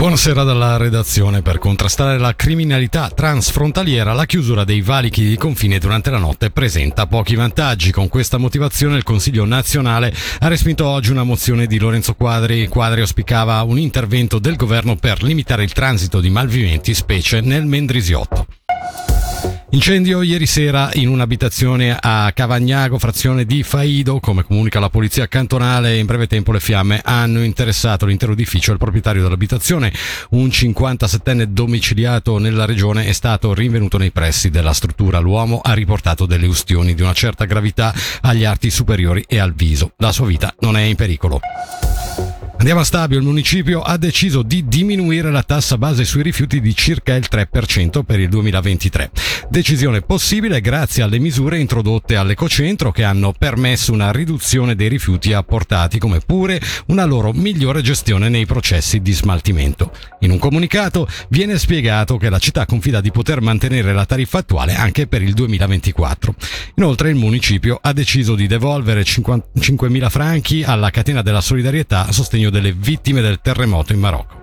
Buonasera dalla redazione. Per contrastare la criminalità transfrontaliera, la chiusura dei valichi di confine durante la notte presenta pochi vantaggi. Con questa motivazione il Consiglio nazionale ha respinto oggi una mozione di Lorenzo Quadri. Quadri auspicava un intervento del governo per limitare il transito di malviventi, specie nel Mendrisiotto. Incendio ieri sera in un'abitazione a Cavagnago, frazione di Faido, come comunica la polizia cantonale. In breve tempo le fiamme hanno interessato l'intero edificio. Il proprietario dell'abitazione, un 57enne domiciliato nella regione, è stato rinvenuto nei pressi della struttura. L'uomo ha riportato delle ustioni di una certa gravità agli arti superiori e al viso. La sua vita non è in pericolo. Andiamo a Stabio, il municipio ha deciso di diminuire la tassa base sui rifiuti di circa il 3% per il 2023. Decisione possibile grazie alle misure introdotte all'ecocentro che hanno permesso una riduzione dei rifiuti apportati come pure una loro migliore gestione nei processi di smaltimento. In un comunicato viene spiegato che la città confida di poter mantenere la tariffa attuale anche per il 2024. Inoltre il municipio ha deciso di devolvere 5.000 franchi alla catena della solidarietà a sostegno delle vittime del terremoto in Marocco.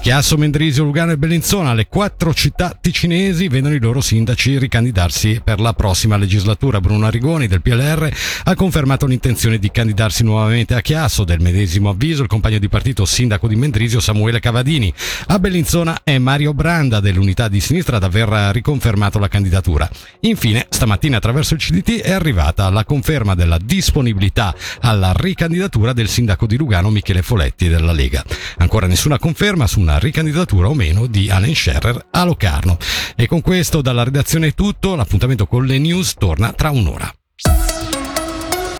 Chiasso, Mendrisio, Lugano e Bellinzona, le quattro città ticinesi, vedono i loro sindaci ricandidarsi per la prossima legislatura. Bruno Arrigoni del PLR ha confermato l'intenzione di candidarsi nuovamente a Chiasso, del medesimo avviso il compagno di partito sindaco di Mendrisio Samuele Cavadini. A Bellinzona è Mario Branda dell'unità di sinistra ad aver riconfermato la candidatura. Infine, stamattina attraverso il CDT è arrivata la conferma della disponibilità alla ricandidatura del sindaco di Lugano Michele Foletti della Lega. Ancora nessuna conferma su una ricandidatura o meno di Alan Scherer a Locarno. E con questo dalla redazione è tutto, l'appuntamento con le news torna tra un'ora.